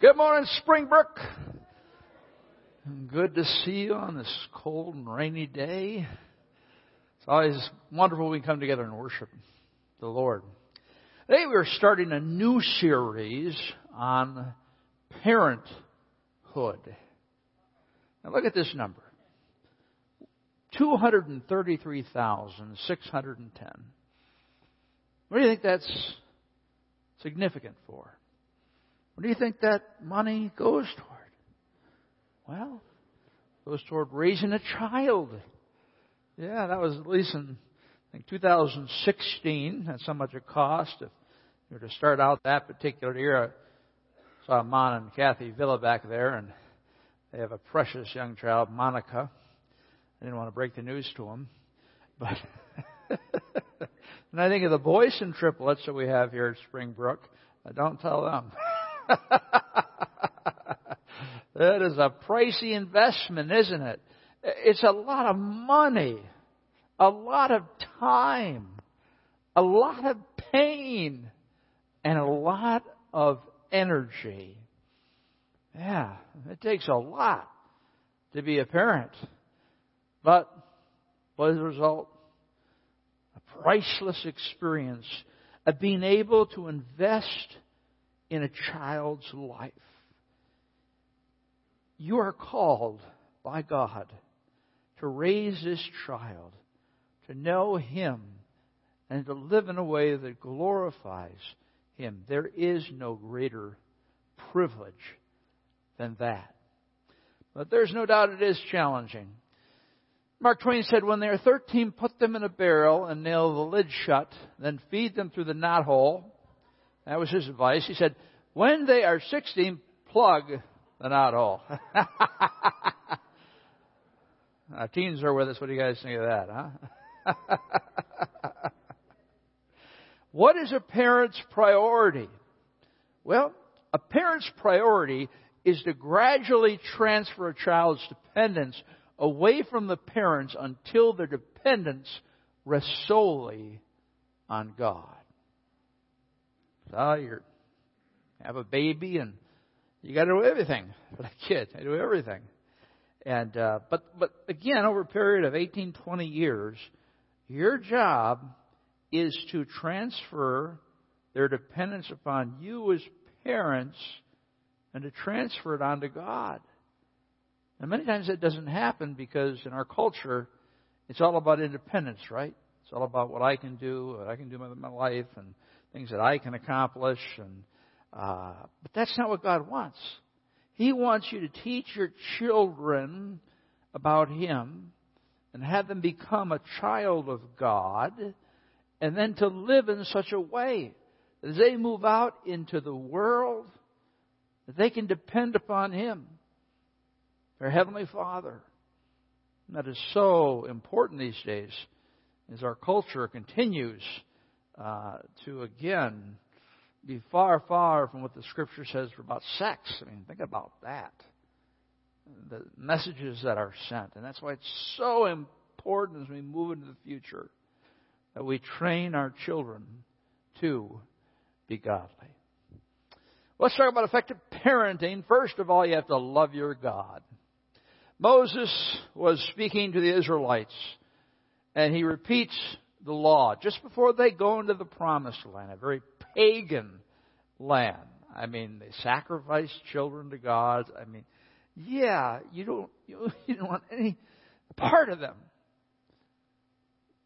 Good morning, Springbrook. Good to see you on this cold and rainy day. It's always wonderful when we come together and worship the Lord. Today we are starting a new series on parenthood. Now look at this number. 233,610. What do you think that's significant for? What do you think that money goes toward? Well, it goes toward raising a child. Yeah, that was at least in I think 2016. That's how much it cost if you were to start out that particular year. I saw Mon and Kathy Villa back there, and they have a precious young child, Monica. I didn't want to break the news to them, but and I think of the boys and triplets that we have here at Springbrook. I don't tell them. that is a pricey investment, isn't it? It's a lot of money, a lot of time, a lot of pain, and a lot of energy. Yeah, it takes a lot to be a parent. But what is the result? A priceless experience of being able to invest in a child's life. You are called by God to raise this child, to know Him, and to live in a way that glorifies Him. There is no greater privilege than that. But there's no doubt it is challenging. Mark Twain said, When they are 13, put them in a barrel and nail the lid shut, then feed them through the knothole that was his advice. He said, when they are 16, plug the knothole. Our teens are with us. What do you guys think of that, huh? what is a parent's priority? Well, a parent's priority is to gradually transfer a child's dependence away from the parents until their dependence rests solely on God. So you have a baby and you got to do everything for the kid. They do everything. And uh, but but again, over a period of 18, 20 years, your job is to transfer their dependence upon you as parents and to transfer it onto God. And many times that doesn't happen because in our culture, it's all about independence, right? It's all about what I can do, what I can do with my life, and things that I can accomplish. And uh, but that's not what God wants. He wants you to teach your children about Him and have them become a child of God, and then to live in such a way that as they move out into the world, that they can depend upon Him, their Heavenly Father. And that is so important these days as our culture continues uh, to again be far, far from what the Scripture says about sex. I mean, think about that. The messages that are sent. And that's why it's so important as we move into the future that we train our children to be godly. Let's talk about effective parenting. First of all, you have to love your God. Moses was speaking to the Israelites, and he repeats the law just before they go into the promised land, a very pagan land. I mean, they sacrifice children to God. I mean, yeah, you don't you, you don't want any part of them.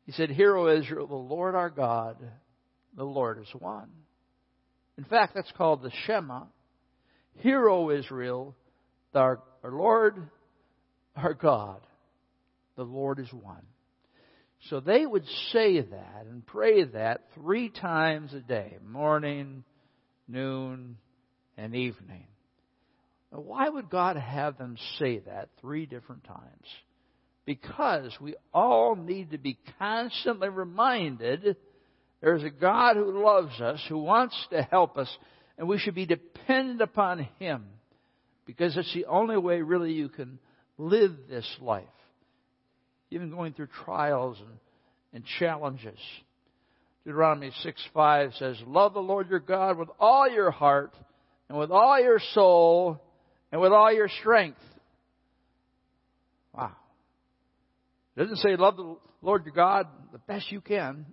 He said, Hear, O Israel, the Lord our God, the Lord is one. In fact, that's called the Shema. Hear, O Israel, our, our Lord, our God, the Lord is one. So they would say that and pray that three times a day morning, noon, and evening. Now, why would God have them say that three different times? Because we all need to be constantly reminded there's a God who loves us, who wants to help us, and we should be dependent upon Him because it's the only way really you can live this life even going through trials and, and challenges. Deuteronomy 6 5 says, Love the Lord your God with all your heart and with all your soul and with all your strength. Wow. It doesn't say love the Lord your God the best you can.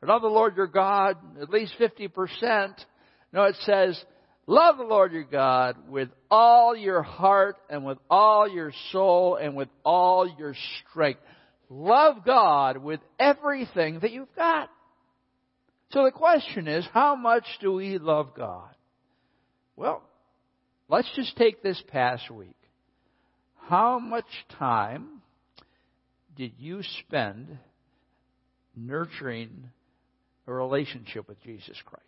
But love the Lord your God at least 50%. No, it says love the Lord your God with all your heart and with all your soul and with all your strength. Love God with everything that you've got. So the question is, how much do we love God? Well, let's just take this past week. How much time did you spend nurturing a relationship with Jesus Christ?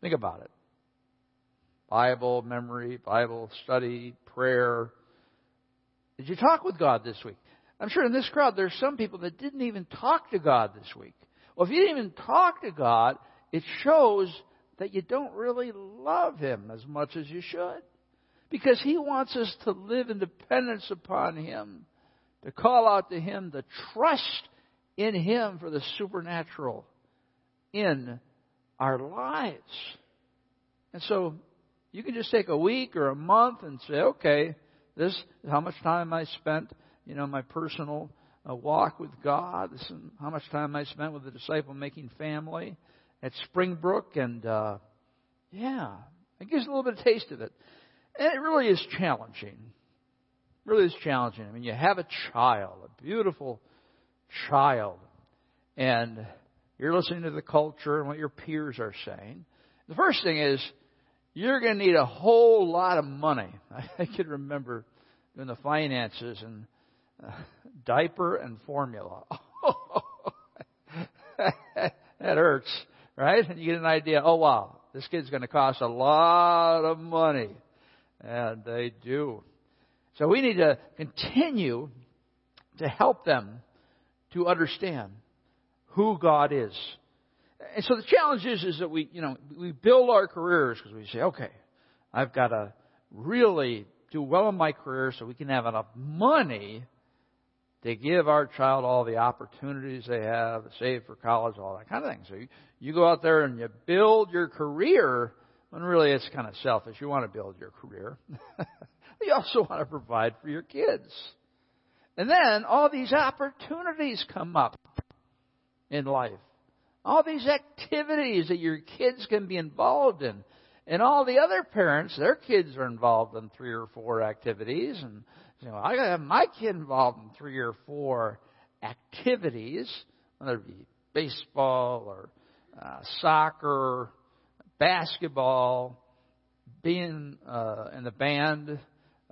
Think about it. Bible memory, Bible study, prayer. Did you talk with God this week? I'm sure in this crowd there's some people that didn't even talk to God this week. Well, if you didn't even talk to God, it shows that you don't really love Him as much as you should. Because He wants us to live in dependence upon Him, to call out to Him, to trust in Him for the supernatural in our lives. And so you can just take a week or a month and say, okay, this is how much time I spent, you know, my personal uh, walk with God. This is how much time I spent with the disciple making family at Springbrook. And, uh, yeah, it gives a little bit of taste of it. And it really is challenging. It really is challenging. I mean, you have a child, a beautiful child, and you're listening to the culture and what your peers are saying. The first thing is, you're going to need a whole lot of money. I can remember doing the finances and uh, diaper and formula. that hurts, right? And you get an idea, oh wow, this kid's going to cost a lot of money. And they do. So we need to continue to help them to understand who God is and so the challenge is, is that we, you know, we build our careers because we say, okay, I've got to really do well in my career so we can have enough money to give our child all the opportunities they have, save for college, all that kind of thing. So you, you go out there and you build your career when really it's kind of selfish. You want to build your career. you also want to provide for your kids. And then all these opportunities come up in life all these activities that your kids can be involved in. And all the other parents, their kids are involved in three or four activities. And you know, I got to have my kid involved in three or four activities, whether it be baseball or uh, soccer, basketball, being uh, in the band,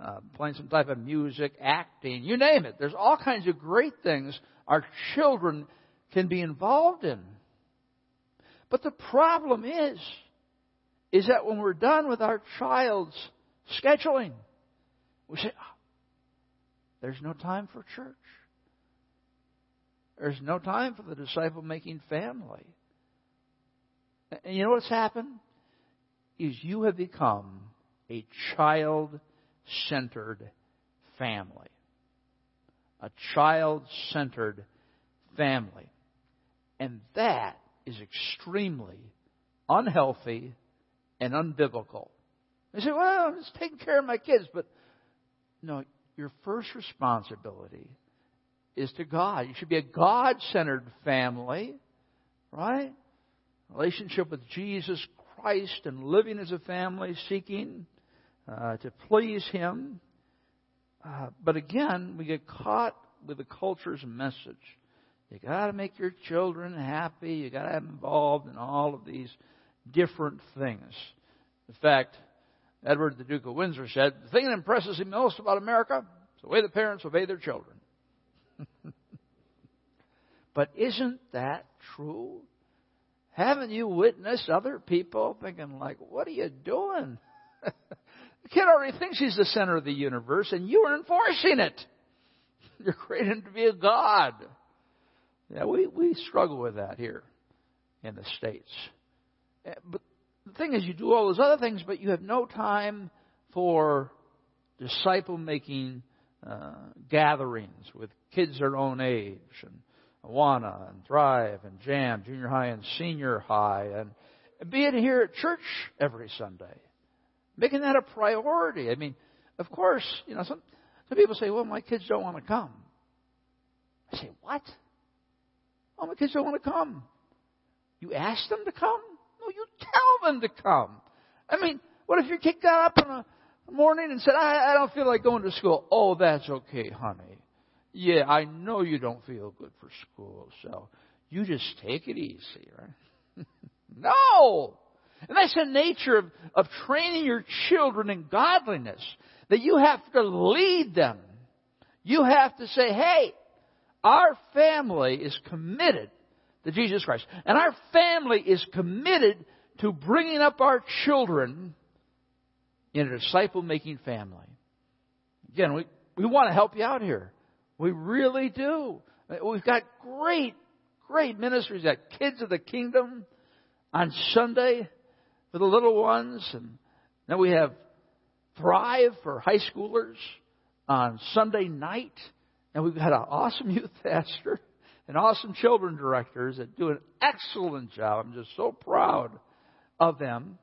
uh, playing some type of music, acting, you name it. There's all kinds of great things our children can be involved in. But the problem is, is that when we're done with our child's scheduling, we say, oh, there's no time for church. There's no time for the disciple making family. And you know what's happened? Is you have become a child centered family. A child centered family. And that is extremely unhealthy and unbiblical. They say, well, I'm just taking care of my kids. But no, your first responsibility is to God. You should be a God centered family, right? Relationship with Jesus Christ and living as a family, seeking uh, to please Him. Uh, but again, we get caught with the culture's message. You got to make your children happy. You got to have them involved in all of these different things. In fact, Edward the Duke of Windsor said, "The thing that impresses him most about America is the way the parents obey their children." but isn't that true? Haven't you witnessed other people thinking like, "What are you doing?" the kid already thinks he's the center of the universe, and you are enforcing it. You're creating to be a god. Yeah, we, we struggle with that here in the States. Eh, but the thing is, you do all those other things, but you have no time for disciple making uh, gatherings with kids their own age, and Awana, and Thrive, and Jam, junior high and senior high, and being here at church every Sunday, making that a priority. I mean, of course, you know, some, some people say, well, my kids don't want to come. I say, what? Oh, my kids don't want to come. You ask them to come? No, you tell them to come. I mean, what if your kid got up in the morning and said, I, I don't feel like going to school? Oh, that's okay, honey. Yeah, I know you don't feel good for school, so you just take it easy, right? no! And that's the nature of, of training your children in godliness. That you have to lead them. You have to say, hey, our family is committed to Jesus Christ. And our family is committed to bringing up our children in a disciple making family. Again, we, we want to help you out here. We really do. We've got great, great ministries. We've got Kids of the Kingdom on Sunday for the little ones. And then we have Thrive for high schoolers on Sunday night. And we've got an awesome youth pastor and awesome children directors that do an excellent job. I'm just so proud of them.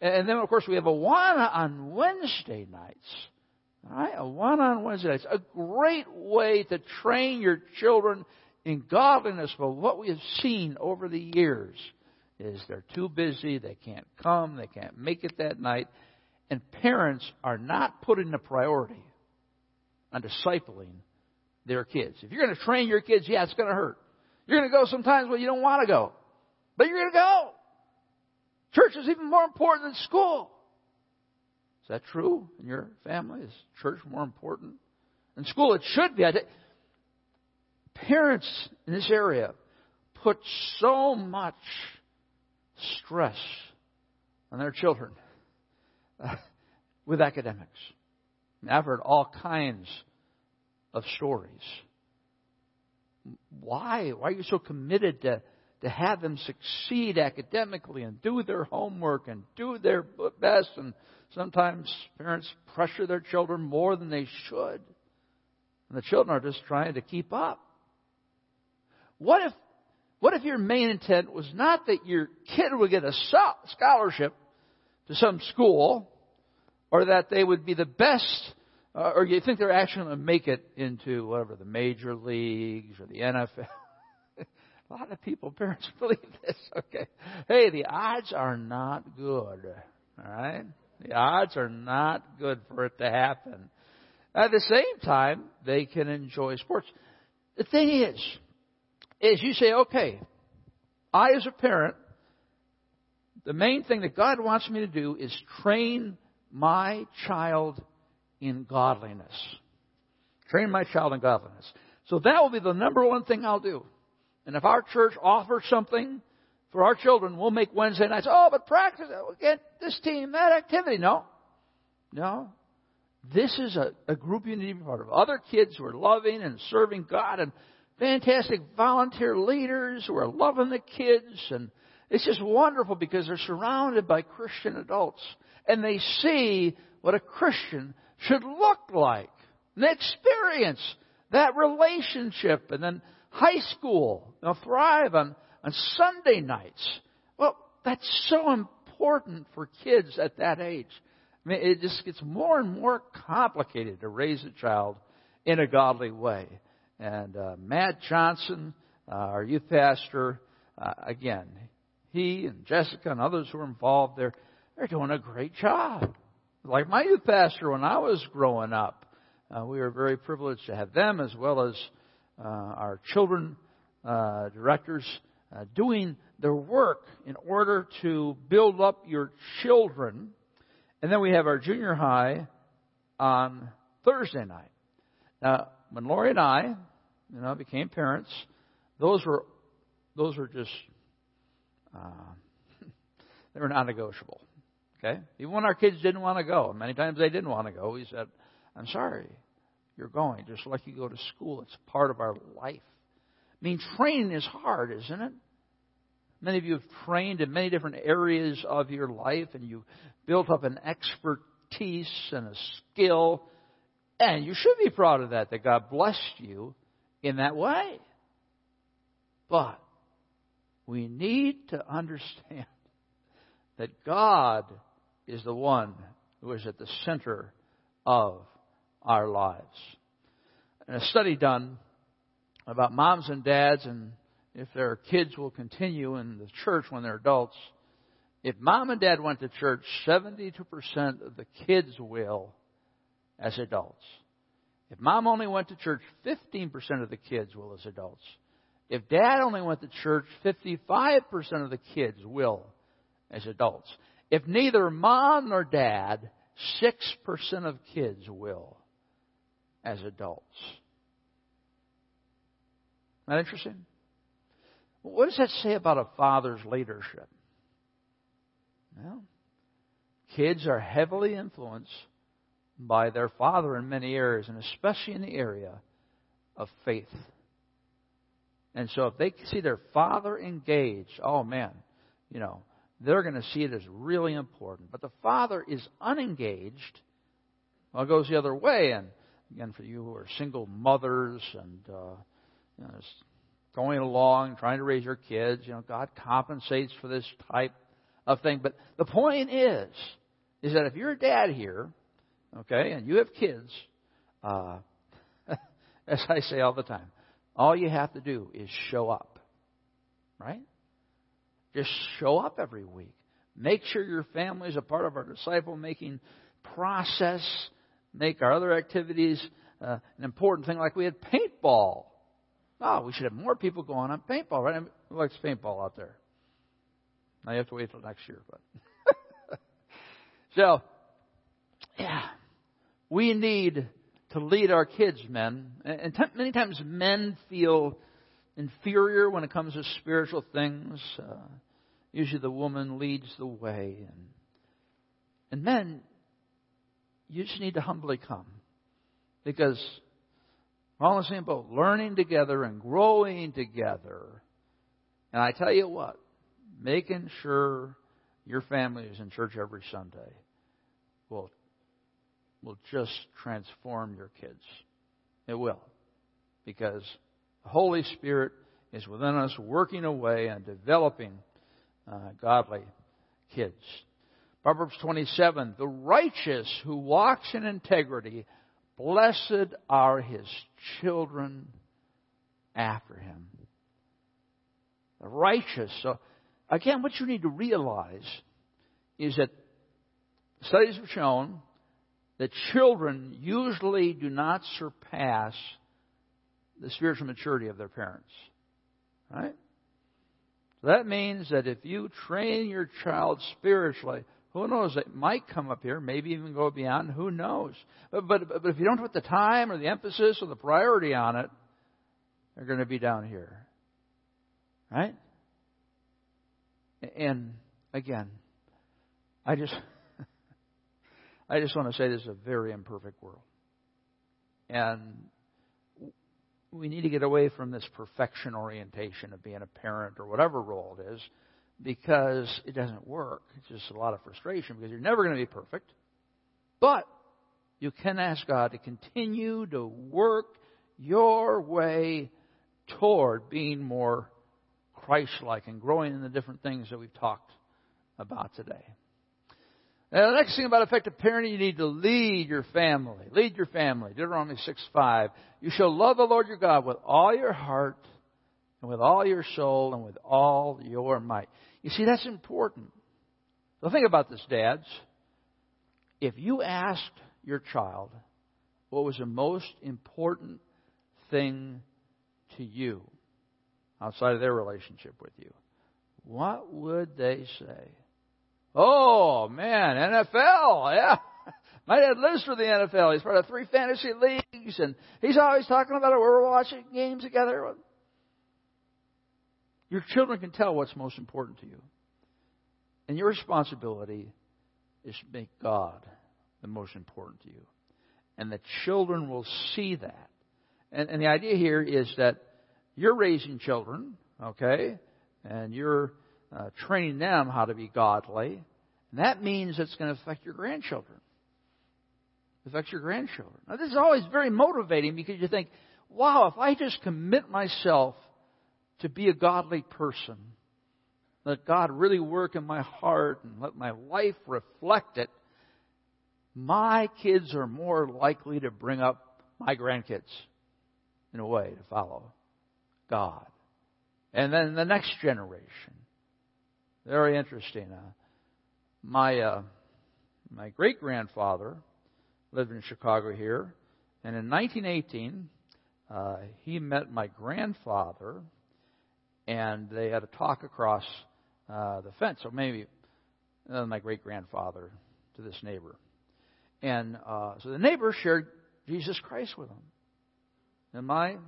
And then, of course, we have Awana on Wednesday nights. All right, Awana on Wednesday nights. A great way to train your children in godliness. But what we have seen over the years is they're too busy, they can't come, they can't make it that night, and parents are not putting the priority on discipling their kids. If you're going to train your kids, yeah, it's going to hurt. You're going to go sometimes where you don't want to go, but you're going to go. Church is even more important than school. Is that true in your family? Is church more important than school? It should be. I think Parents in this area put so much stress on their children uh, with academics. I've heard all kinds of stories. Why? Why are you so committed to, to have them succeed academically and do their homework and do their best? And sometimes parents pressure their children more than they should. And the children are just trying to keep up. What if what if your main intent was not that your kid would get a scholarship to some school or that they would be the best uh, or you think they're actually going to make it into whatever the major leagues or the NFL? a lot of people, parents believe this. Okay, hey, the odds are not good. All right, the odds are not good for it to happen. At the same time, they can enjoy sports. The thing is, is you say, okay, I as a parent, the main thing that God wants me to do is train my child in godliness. Train my child in godliness. So that will be the number one thing I'll do. And if our church offers something for our children, we'll make Wednesday nights. Oh, but practice, we'll get this team, that activity. No. No. This is a, a group you need to be part of. Other kids who are loving and serving God and fantastic volunteer leaders who are loving the kids and it's just wonderful because they're surrounded by Christian adults and they see what a Christian should look like and experience that relationship and then high school, you know, thrive on, on Sunday nights. Well, that's so important for kids at that age. I mean, it just gets more and more complicated to raise a child in a godly way. And uh, Matt Johnson, uh, our youth pastor, uh, again, he and Jessica and others who are involved, they're, they're doing a great job like my youth pastor when I was growing up. Uh, we were very privileged to have them as well as uh, our children uh, directors uh, doing their work in order to build up your children. And then we have our junior high on Thursday night. Now, when Lori and I, you know, became parents, those were those were just uh, they were non-negotiable. Okay? Even when our kids didn't want to go, and many times they didn't want to go, we said, I'm sorry, you're going, just like you go to school. It's part of our life. I mean, training is hard, isn't it? Many of you have trained in many different areas of your life and you've built up an expertise and a skill. And you should be proud of that, that God blessed you in that way. But we need to understand that God is the one who is at the center of our lives. And a study done about moms and dads and if their kids will continue in the church when they're adults. If mom and dad went to church, 72% of the kids will as adults. If mom only went to church, 15% of the kids will as adults. If dad only went to church, 55% of the kids will as adults. If neither mom nor dad, 6% of kids will as adults. That interesting? What does that say about a father's leadership? Well, kids are heavily influenced by their father in many areas, and especially in the area of faith. And so if they see their father engaged, oh man, you know, they're going to see it as really important. But the father is unengaged, well, it goes the other way. And again, for you who are single mothers and uh, you know, going along, trying to raise your kids, you know, God compensates for this type of thing. But the point is, is that if you're a dad here, okay, and you have kids, uh, as I say all the time, all you have to do is show up. Right? Just show up every week. Make sure your family is a part of our disciple making process. Make our other activities uh, an important thing, like we had paintball. Oh, we should have more people going on paintball, right? Who likes paintball out there? Now you have to wait till next year, but so yeah, we need to lead our kids, men. And t- many times men feel inferior when it comes to spiritual things. Uh, usually the woman leads the way. And, and men, you just need to humbly come. Because we're all in the same boat, learning together and growing together. And I tell you what, making sure your family is in church every Sunday will will just transform your kids. It will. Because the Holy Spirit is within us working away and developing uh, godly kids. Proverbs 27 The righteous who walks in integrity, blessed are his children after him. The righteous. So, again, what you need to realize is that studies have shown that children usually do not surpass the spiritual maturity of their parents. Right? So that means that if you train your child spiritually, who knows? It might come up here, maybe even go beyond. Who knows? But, but, but if you don't put the time or the emphasis or the priority on it, they're going to be down here. Right? And again, I just I just want to say this is a very imperfect world. And we need to get away from this perfection orientation of being a parent or whatever role it is because it doesn't work. It's just a lot of frustration because you're never going to be perfect. But you can ask God to continue to work your way toward being more Christ like and growing in the different things that we've talked about today. Now, the next thing about effective parenting, you need to lead your family. Lead your family. Deuteronomy 6 5. You shall love the Lord your God with all your heart, and with all your soul, and with all your might. You see, that's important. So think about this, dads. If you asked your child what was the most important thing to you outside of their relationship with you, what would they say? Oh man, NFL, yeah. My dad lives for the NFL. He's part of three fantasy leagues, and he's always talking about it. We're watching games together. Your children can tell what's most important to you. And your responsibility is to make God the most important to you. And the children will see that. And, and the idea here is that you're raising children, okay? And you're uh, training them how to be godly. And that means it's going to affect your grandchildren. It affects your grandchildren. Now, this is always very motivating because you think, wow, if I just commit myself to be a godly person, let God really work in my heart and let my life reflect it, my kids are more likely to bring up my grandkids in a way to follow God. And then the next generation. Very interesting. Uh, my uh, my great grandfather lived in Chicago here, and in 1918 uh, he met my grandfather, and they had a talk across uh, the fence. So maybe uh, my great grandfather to this neighbor, and uh, so the neighbor shared Jesus Christ with him, and my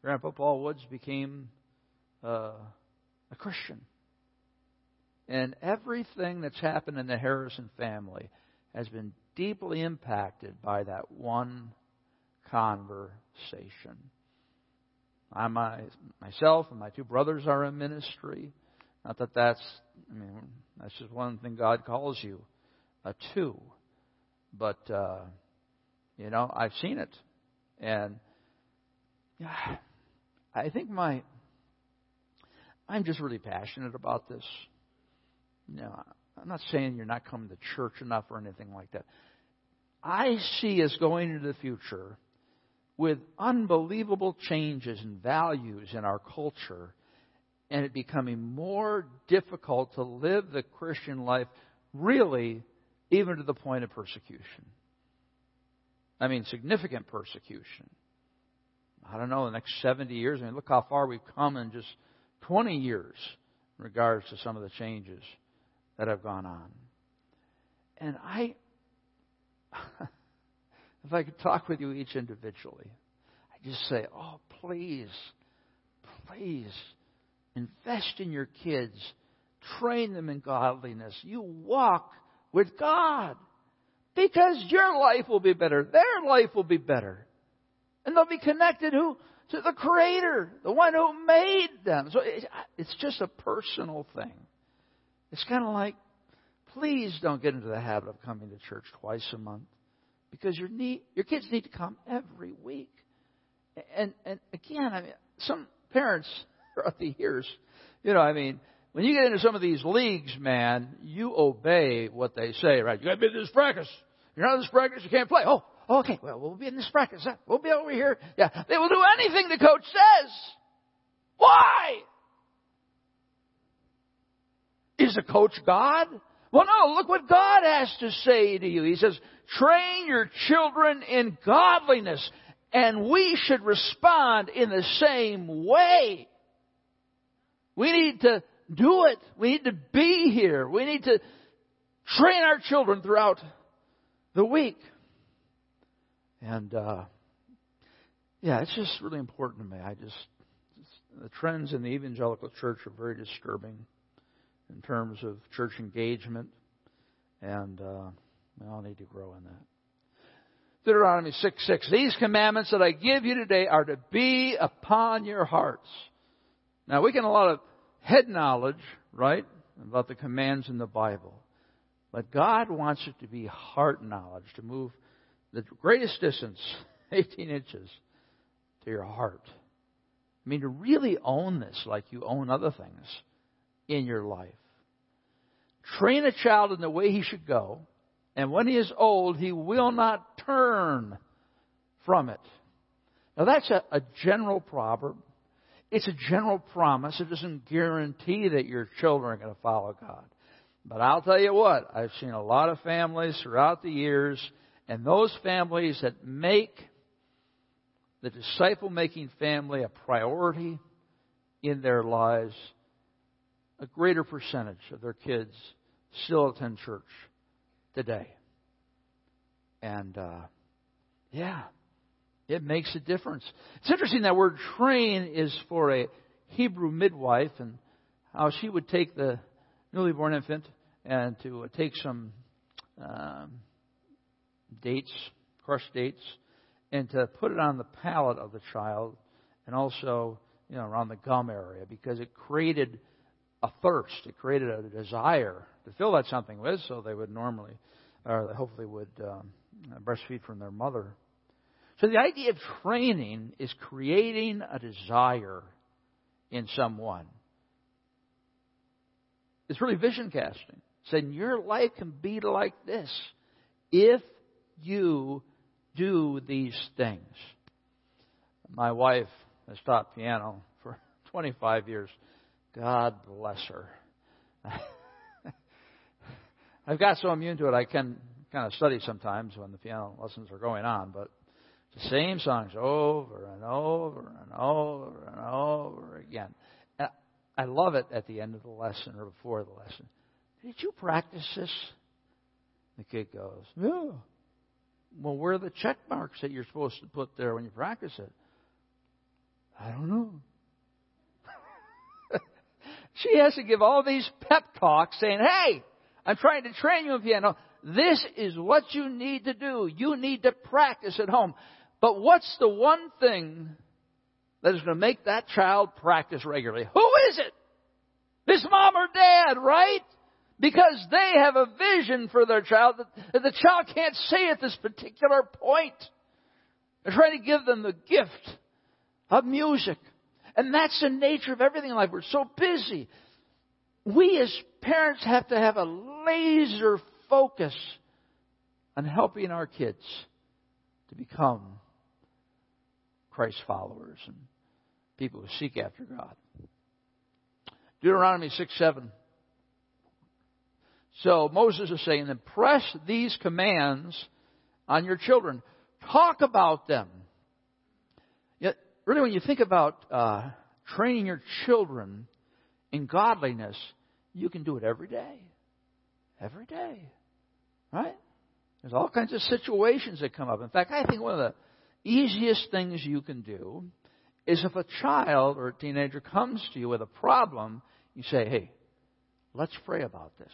grandpa Paul Woods became uh, a Christian. And everything that's happened in the Harrison family has been deeply impacted by that one conversation. I my, myself and my two brothers are in ministry. Not that that's, I mean, that's just one thing God calls you a two. But, uh, you know, I've seen it. And I think my, I'm just really passionate about this. Know, I'm not saying you're not coming to church enough or anything like that. I see us going into the future with unbelievable changes and values in our culture and it becoming more difficult to live the Christian life really even to the point of persecution. I mean, significant persecution. I don't know, the next 70 years. I mean, look how far we've come in just 20 years in regards to some of the changes that have gone on. And I, if I could talk with you each individually, I just say, oh, please, please invest in your kids, train them in godliness. You walk with God because your life will be better, their life will be better, and they'll be connected who to the Creator, the one who made them. So it's just a personal thing. It's kind of like, please don't get into the habit of coming to church twice a month because your need, your kids need to come every week. And and again, I mean, some parents throughout the years, you know, I mean, when you get into some of these leagues, man, you obey what they say, right? You got to be in this practice. You're not in this practice, you can't play. Oh, oh, okay, well, we'll be in this practice. We'll be over here. Yeah, they will do anything the coach says. Why? Is the coach God? Well, no, look what God has to say to you. He says, train your children in godliness. And we should respond in the same way. We need to do it. We need to be here. We need to train our children throughout the week. And, uh, yeah, it's just really important to me. I just, the trends in the evangelical church are very disturbing in terms of church engagement, and uh, we all need to grow in that. Deuteronomy 6 6. These commandments that I give you today are to be upon your hearts. Now, we get a lot of head knowledge, right, about the commands in the Bible. But God wants it to be heart knowledge, to move the greatest distance, 18 inches, to your heart. I mean, to really own this like you own other things in your life. Train a child in the way he should go, and when he is old, he will not turn from it. Now that's a, a general proverb. It's a general promise. It doesn't guarantee that your children are going to follow God. But I'll tell you what, I've seen a lot of families throughout the years, and those families that make the disciple making family a priority in their lives, a greater percentage of their kids still attend church today. And, uh, yeah, it makes a difference. It's interesting that word train is for a Hebrew midwife and how she would take the newly born infant and to take some um, dates, crushed dates, and to put it on the palate of the child and also you know around the gum area because it created a thirst. It created a desire to fill that something with, so they would normally, or hopefully would um, breastfeed from their mother. So the idea of training is creating a desire in someone. it's really vision casting. Saying your life can be like this if you do these things. My wife has taught piano for 25 years. God bless her. I've got so immune to it, I can kind of study sometimes when the piano lessons are going on, but the same songs over and over and over and over again. And I love it at the end of the lesson or before the lesson. Did you practice this? The kid goes, Yeah. Well, where are the check marks that you're supposed to put there when you practice it? I don't know. She has to give all these pep talks saying, Hey, I'm trying to train you in piano. This is what you need to do. You need to practice at home. But what's the one thing that is going to make that child practice regularly? Who is it? This mom or dad, right? Because they have a vision for their child that the child can't see at this particular point. They're trying to give them the gift of music. And that's the nature of everything in life. We're so busy. We as parents have to have a laser focus on helping our kids to become Christ followers and people who seek after God. Deuteronomy 6 7. So Moses is saying, impress these commands on your children. Talk about them. Really, when you think about uh, training your children in godliness, you can do it every day. Every day. Right? There's all kinds of situations that come up. In fact, I think one of the easiest things you can do is if a child or a teenager comes to you with a problem, you say, hey, let's pray about this.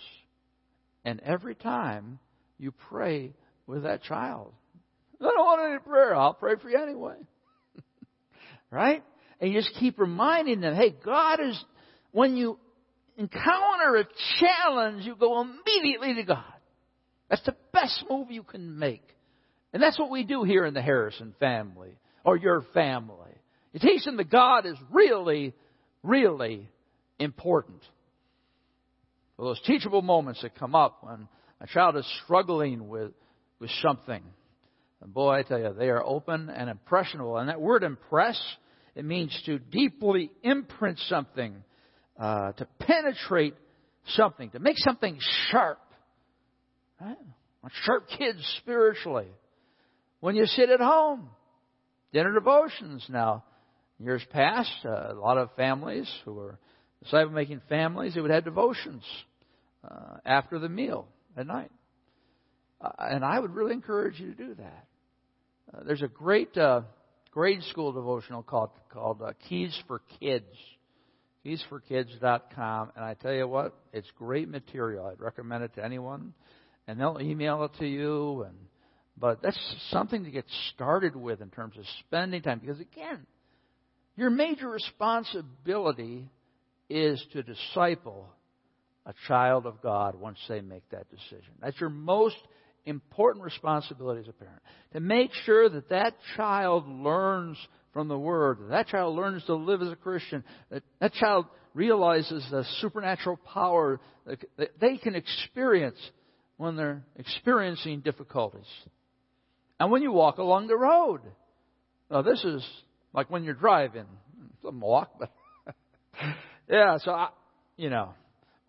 And every time you pray with that child, I don't want any prayer. I'll pray for you anyway. Right? And you just keep reminding them, hey, God is, when you encounter a challenge, you go immediately to God. That's the best move you can make. And that's what we do here in the Harrison family, or your family. You teach them that God is really, really important. For those teachable moments that come up when a child is struggling with, with something. And boy, I tell you, they are open and impressionable. And that word impress, it means to deeply imprint something, uh, to penetrate something, to make something sharp. Right? Sharp kids spiritually when you sit at home. Dinner devotions now. Years past, uh, a lot of families who were disciple making families, they would have devotions uh, after the meal at night. Uh, and I would really encourage you to do that. Uh, there's a great uh, grade school devotional called called uh, Keys for Kids. KeysForKids.com, and I tell you what, it's great material. I'd recommend it to anyone, and they'll email it to you and but that's something to get started with in terms of spending time. Because again, your major responsibility is to disciple a child of God once they make that decision. That's your most important responsibility as a parent. To make sure that that child learns from the Word, that that child learns to live as a Christian, that that child realizes the supernatural power that they can experience when they're experiencing difficulties. And when you walk along the road, now this is like when you're driving, some walk, but yeah. So I, you know,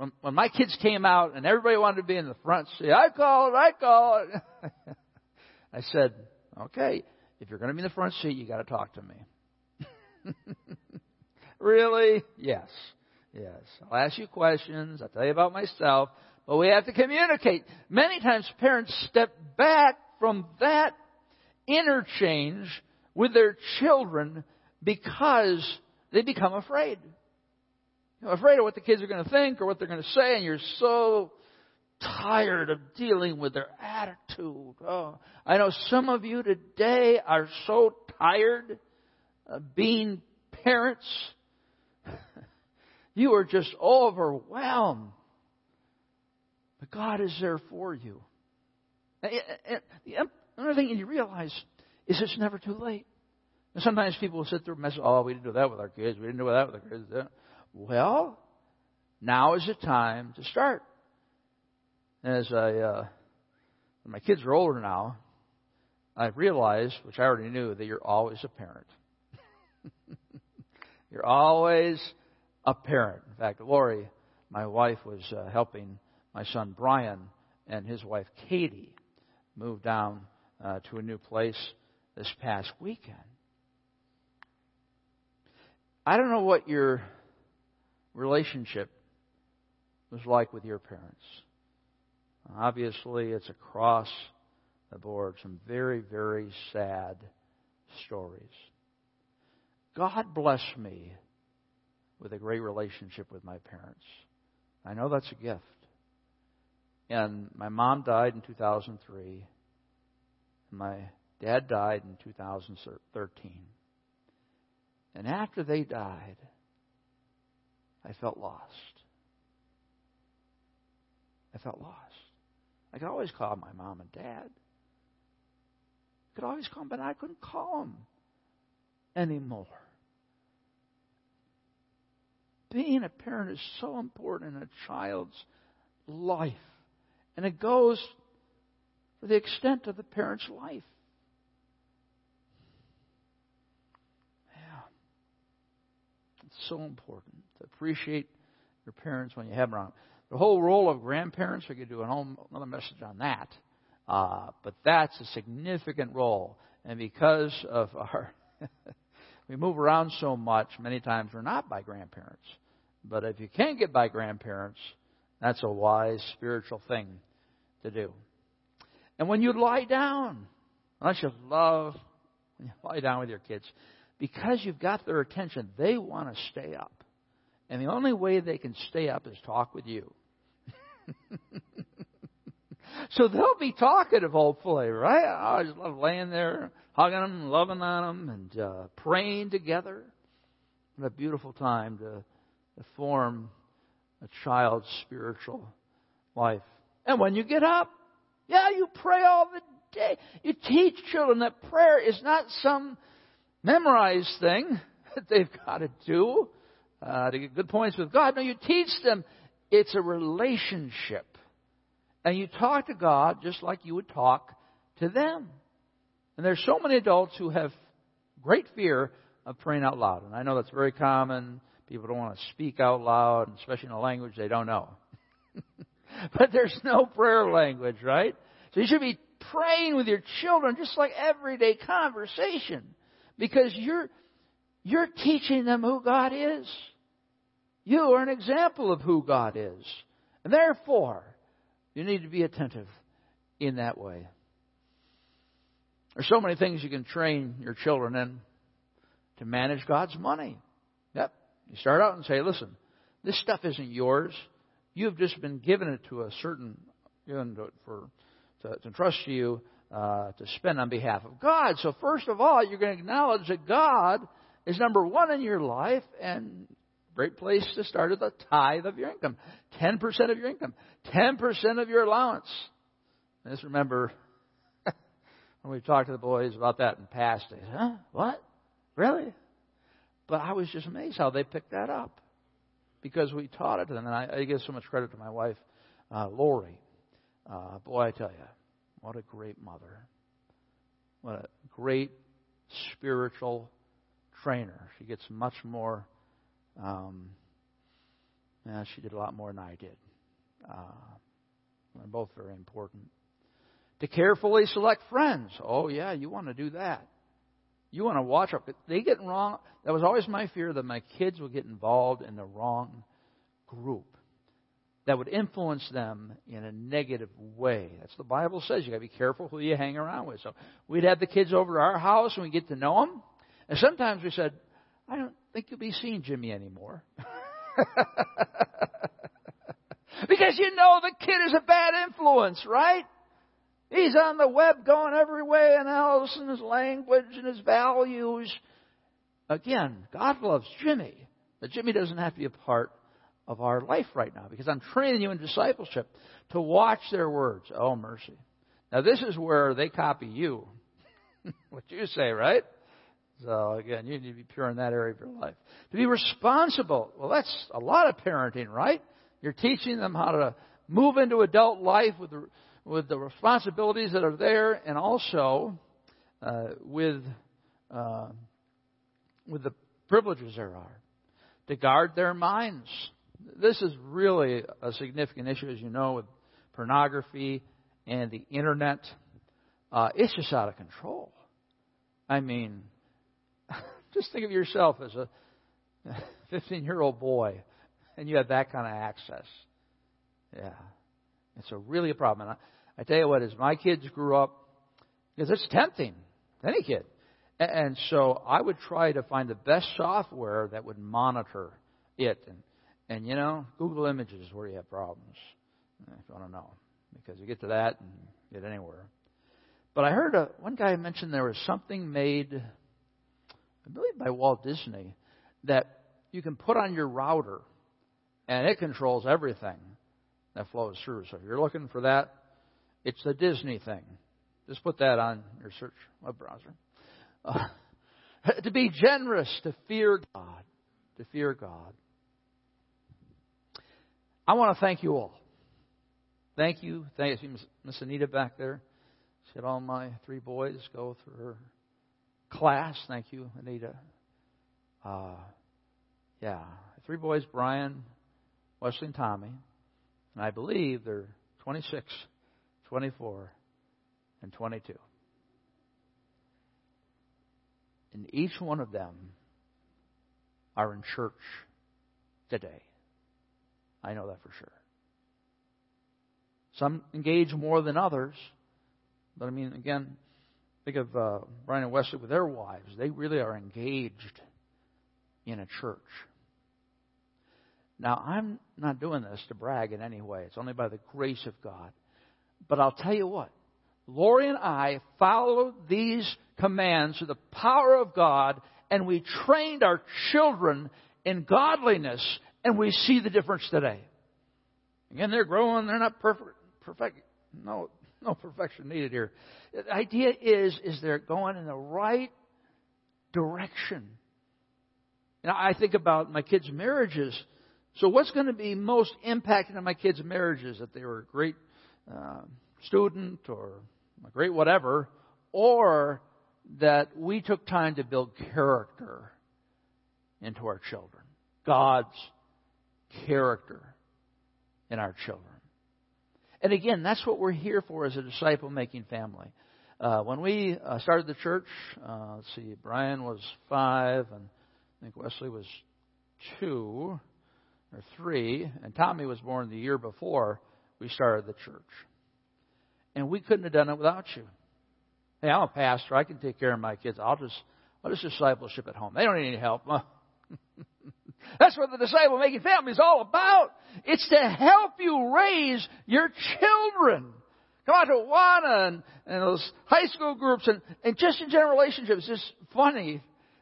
when, when my kids came out and everybody wanted to be in the front seat, I called, I called. I said, okay, if you're going to be in the front seat, you got to talk to me. really? Yes. Yes. I'll ask you questions. I'll tell you about myself. But we have to communicate. Many times parents step back from that interchange with their children because they become afraid. You're afraid of what the kids are going to think or what they're going to say, and you're so tired of dealing with their attitude. Oh, I know some of you today are so tired of being parents. you are just overwhelmed. But God is there for you. The Another thing you realize is it's never too late. And sometimes people will sit there and mess, oh, we didn't do that with our kids. We didn't do that with our kids. Well, Now is the time to start. As I, uh, my kids are older now, I've realized, which I already knew, that you're always a parent. you're always a parent. In fact, Lori, my wife, was uh, helping my son Brian and his wife Katie move down uh, to a new place this past weekend. I don't know what your relationship was like with your parents. Obviously, it's across the board some very, very sad stories. God bless me with a great relationship with my parents. I know that's a gift. And my mom died in 2003. and My dad died in 2013. And after they died, I felt lost. I felt lost. I could always call my mom and dad. I could always call them, but I couldn't call them anymore. Being a parent is so important in a child's life. And it goes for the extent of the parent's life. Yeah. It's so important appreciate your parents when you have them around. The whole role of grandparents, we could do another message on that. Uh, but that's a significant role. And because of our, we move around so much, many times we're not by grandparents. But if you can't get by grandparents, that's a wise spiritual thing to do. And when you lie down, unless you love when you lie down with your kids, because you've got their attention, they want to stay up. And the only way they can stay up is talk with you. so they'll be talkative, hopefully, right? I just love laying there, hugging them, loving on them, and uh, praying together. What a beautiful time to, to form a child's spiritual life. And when you get up, yeah, you pray all the day. You teach children that prayer is not some memorized thing that they've got to do uh, to get good points with God. No, you teach them it's a relationship. And you talk to God just like you would talk to them. And there's so many adults who have great fear of praying out loud. And I know that's very common. People don't want to speak out loud, especially in a language they don't know. but there's no prayer language, right? So you should be praying with your children just like everyday conversation because you're you're teaching them who God is. You are an example of who God is. And therefore, you need to be attentive in that way. There's so many things you can train your children in to manage God's money. Yep. You start out and say, listen, this stuff isn't yours. You've just been given it to a certain, given to, for, to, to trust you uh, to spend on behalf of God. So first of all, you're going to acknowledge that God is number one in your life, and Great place to start is the tithe of your income. 10% of your income. 10% of your allowance. just remember when we talked to the boys about that in the past days. Huh? What? Really? But I was just amazed how they picked that up because we taught it to them. And I, I give so much credit to my wife, uh, Lori. Uh, boy, I tell you, what a great mother. What a great spiritual trainer. She gets much more um, yeah, she did a lot more than I did. Uh, they're both very important. To carefully select friends. Oh, yeah, you want to do that. You want to watch out. They get wrong. That was always my fear that my kids would get involved in the wrong group that would influence them in a negative way. That's the Bible says. You got to be careful who you hang around with. So we'd have the kids over to our house and we get to know them. And sometimes we said, I don't think you'll be seeing Jimmy anymore. because you know the kid is a bad influence, right? He's on the web going every way and else in his language and his values. Again, God loves Jimmy, but Jimmy doesn't have to be a part of our life right now because I'm training you in discipleship to watch their words. Oh, mercy. Now, this is where they copy you. what you say, right? So again, you need to be pure in that area of your life. To be responsible. Well, that's a lot of parenting, right? You're teaching them how to move into adult life with the, with the responsibilities that are there and also uh, with, uh, with the privileges there are. To guard their minds. This is really a significant issue, as you know, with pornography and the internet. Uh, it's just out of control. I mean, just think of yourself as a 15 year old boy and you have that kind of access. Yeah. It's a really a problem. And I, I tell you what, as my kids grew up, because it's tempting, any kid. And, and so I would try to find the best software that would monitor it. And, and you know, Google Images is where you have problems, if you want to know. Because you get to that and get anywhere. But I heard a, one guy mentioned there was something made, I believe by Walt Disney, that you can put on your router and it controls everything that flows through. So if you're looking for that, it's the Disney thing. Just put that on your search web browser. Uh, to be generous, to fear God, to fear God. I want to thank you all. Thank you. Thank you, Miss Anita back there. She had all my three boys go through her class. Thank you, Anita. Uh, yeah, three boys, Brian, Wesley, and Tommy. And I believe they're 26, 24, and 22. And each one of them are in church today. I know that for sure. Some engage more than others. But I mean, again, think of uh, Brian and Wesley with their wives. They really are engaged in a church. Now, I'm not doing this to brag in any way. It's only by the grace of God. But I'll tell you what. Lori and I followed these commands through the power of God, and we trained our children in godliness, and we see the difference today. Again, they're growing. They're not perfect. Perfect. No, no perfection needed here. The idea is, is they're going in the right direction. And I think about my kids' marriages. So, what's going to be most impacting on my kids' marriages? That they were a great uh, student or a great whatever, or that we took time to build character into our children. God's character in our children. And again, that's what we're here for as a disciple making family. Uh, when we uh, started the church, uh, let's see, Brian was five, and I think Wesley was two or three, and Tommy was born the year before we started the church. And we couldn't have done it without you. Hey, I'm a pastor. I can take care of my kids. I'll just, I'll just discipleship at home. They don't need any help. That's what the disciple making family is all about. It's to help you raise your children. Come on to Awana and, and those high school groups and, and just in general relationships. It's funny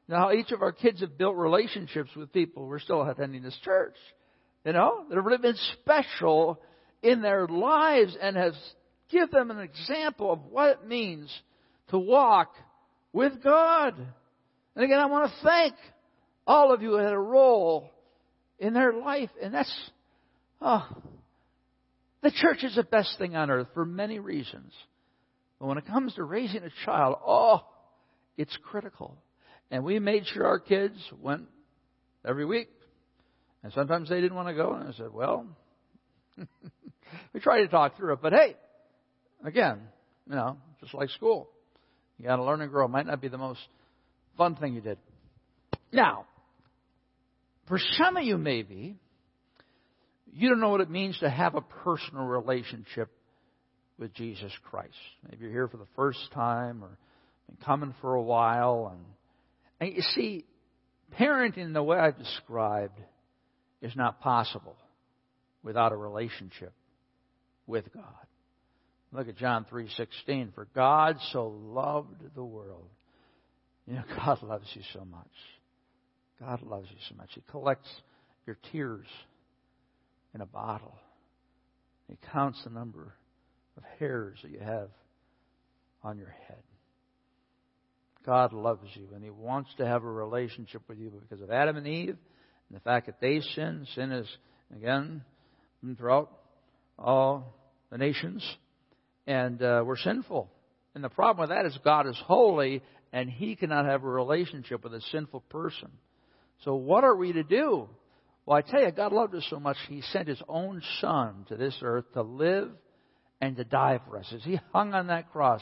how each of our kids have built relationships with people. We're still attending this church you know, that have really been special in their lives and has give them an example of what it means to walk with God. And again, I want to thank all of you had a role in their life, and that's oh, the church is the best thing on earth for many reasons. But when it comes to raising a child, oh, it's critical. And we made sure our kids went every week and sometimes they didn't want to go, and I said, well, we tried to talk through it, but hey, again, you know, just like school. You got to learn and grow. It might not be the most fun thing you did. Now, for some of you, maybe, you don't know what it means to have a personal relationship with Jesus Christ. Maybe you're here for the first time or been coming for a while. And, and you see, parenting the way I've described is not possible without a relationship with God. Look at John 3:16 for God so loved the world. You know God loves you so much. God loves you so much. He collects your tears in a bottle. He counts the number of hairs that you have on your head. God loves you and He wants to have a relationship with you because of Adam and Eve and the fact that they sin, sin is, again, throughout all the nations, and uh, we're sinful. And the problem with that is God is holy, and He cannot have a relationship with a sinful person. So what are we to do? Well, I tell you, God loved us so much, He sent His own Son to this earth to live and to die for us. As He hung on that cross,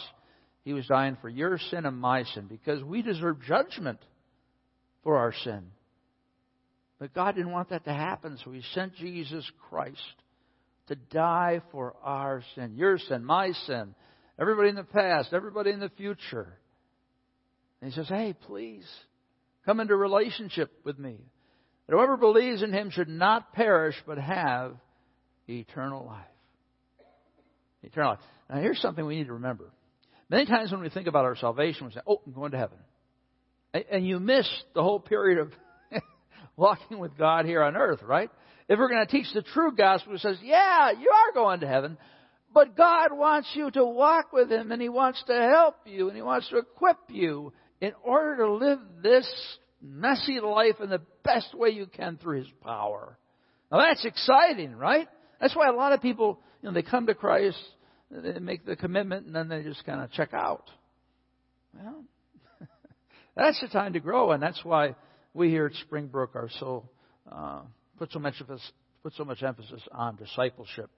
He was dying for your sin and my sin because we deserve judgment for our sin. But God didn't want that to happen, so He sent Jesus Christ to die for our sin, your sin, my sin, everybody in the past, everybody in the future. And He says, hey, please, come into relationship with me. That whoever believes in Him should not perish, but have eternal life. Eternal life. Now, here's something we need to remember. Many times when we think about our salvation, we say, oh, I'm going to heaven. And you miss the whole period of walking with God here on earth, right? If we're going to teach the true gospel, it says, yeah, you are going to heaven, but God wants you to walk with Him and He wants to help you and He wants to equip you in order to live this messy life in the best way you can through His power. Now that's exciting, right? That's why a lot of people, you know, they come to Christ, they make the commitment, and then they just kind of check out. Well, that's the time to grow, and that's why we here at Springbrook are so uh, put so much emphasis, put so much emphasis on discipleship,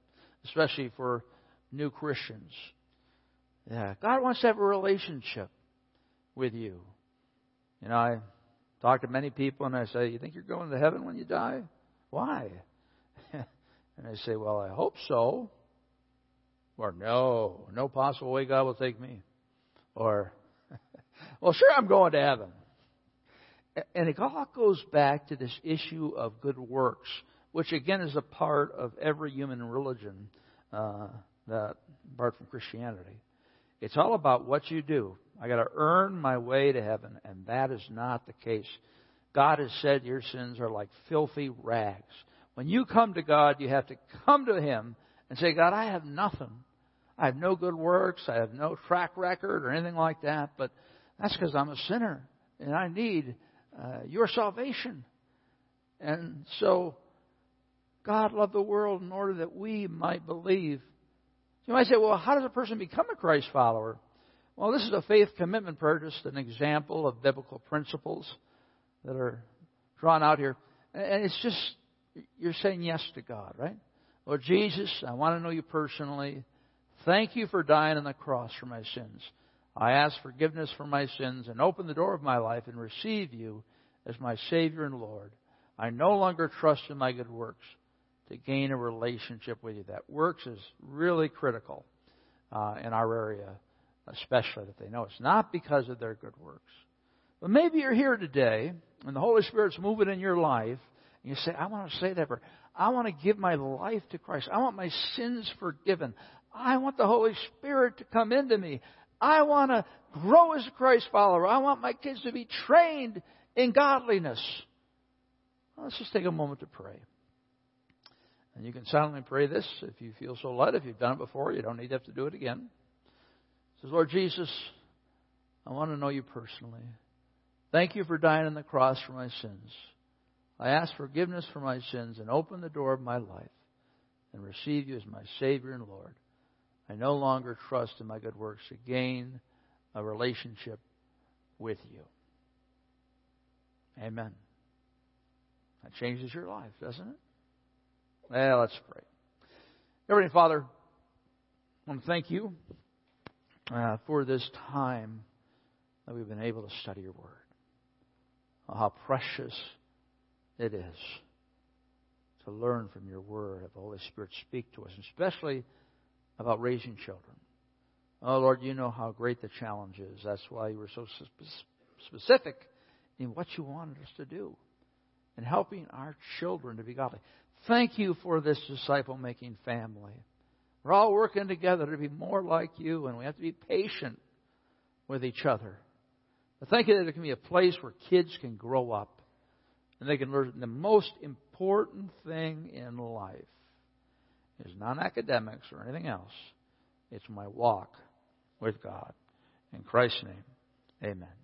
especially for new Christians. Yeah, God wants to have a relationship with you. You know, I talk to many people and I say, "You think you're going to heaven when you die? Why?" and they say, "Well, I hope so." Or no, no possible way God will take me. Or, well, sure, I'm going to heaven. And it all goes back to this issue of good works, which again is a part of every human religion, uh, that apart from Christianity. It's all about what you do. I got to earn my way to heaven, and that is not the case. God has said your sins are like filthy rags. When you come to God, you have to come to Him and say, God, I have nothing. I have no good works. I have no track record or anything like that, but that's because I'm a sinner and I need uh, your salvation. And so, God loved the world in order that we might believe. You might say, well, how does a person become a Christ follower? Well, this is a faith commitment prayer, just an example of biblical principles that are drawn out here. And it's just, you're saying yes to God, right? Lord Jesus, I want to know you personally. Thank you for dying on the cross for my sins. I ask forgiveness for my sins and open the door of my life and receive you as my Savior and Lord. I no longer trust in my good works to gain a relationship with you. That works is really critical uh, in our area, especially that they know it's not because of their good works. But maybe you're here today and the Holy Spirit's moving in your life, and you say, I want to say that prayer. I want to give my life to Christ. I want my sins forgiven. I want the Holy Spirit to come into me. I want to grow as a Christ follower. I want my kids to be trained in godliness. Well, let's just take a moment to pray. And you can silently pray this if you feel so led. If you've done it before, you don't need to have to do it again. Says, Lord Jesus, I want to know you personally. Thank you for dying on the cross for my sins. I ask forgiveness for my sins and open the door of my life and receive you as my Savior and Lord. I no longer trust in my good works to gain a relationship with you. Amen. That changes your life, doesn't it? Well, let's pray. Heavenly Father, I want to thank you uh, for this time that we've been able to study your Word. Oh, how precious it is to learn from your Word, have the Holy Spirit speak to us, especially about raising children. Oh, Lord, you know how great the challenge is. That's why you were so specific in what you wanted us to do in helping our children to be godly. Thank you for this disciple making family. We're all working together to be more like you, and we have to be patient with each other. But think that it can be a place where kids can grow up and they can learn the most important thing in life is not academics or anything else. It's my walk with God. In Christ's name, amen.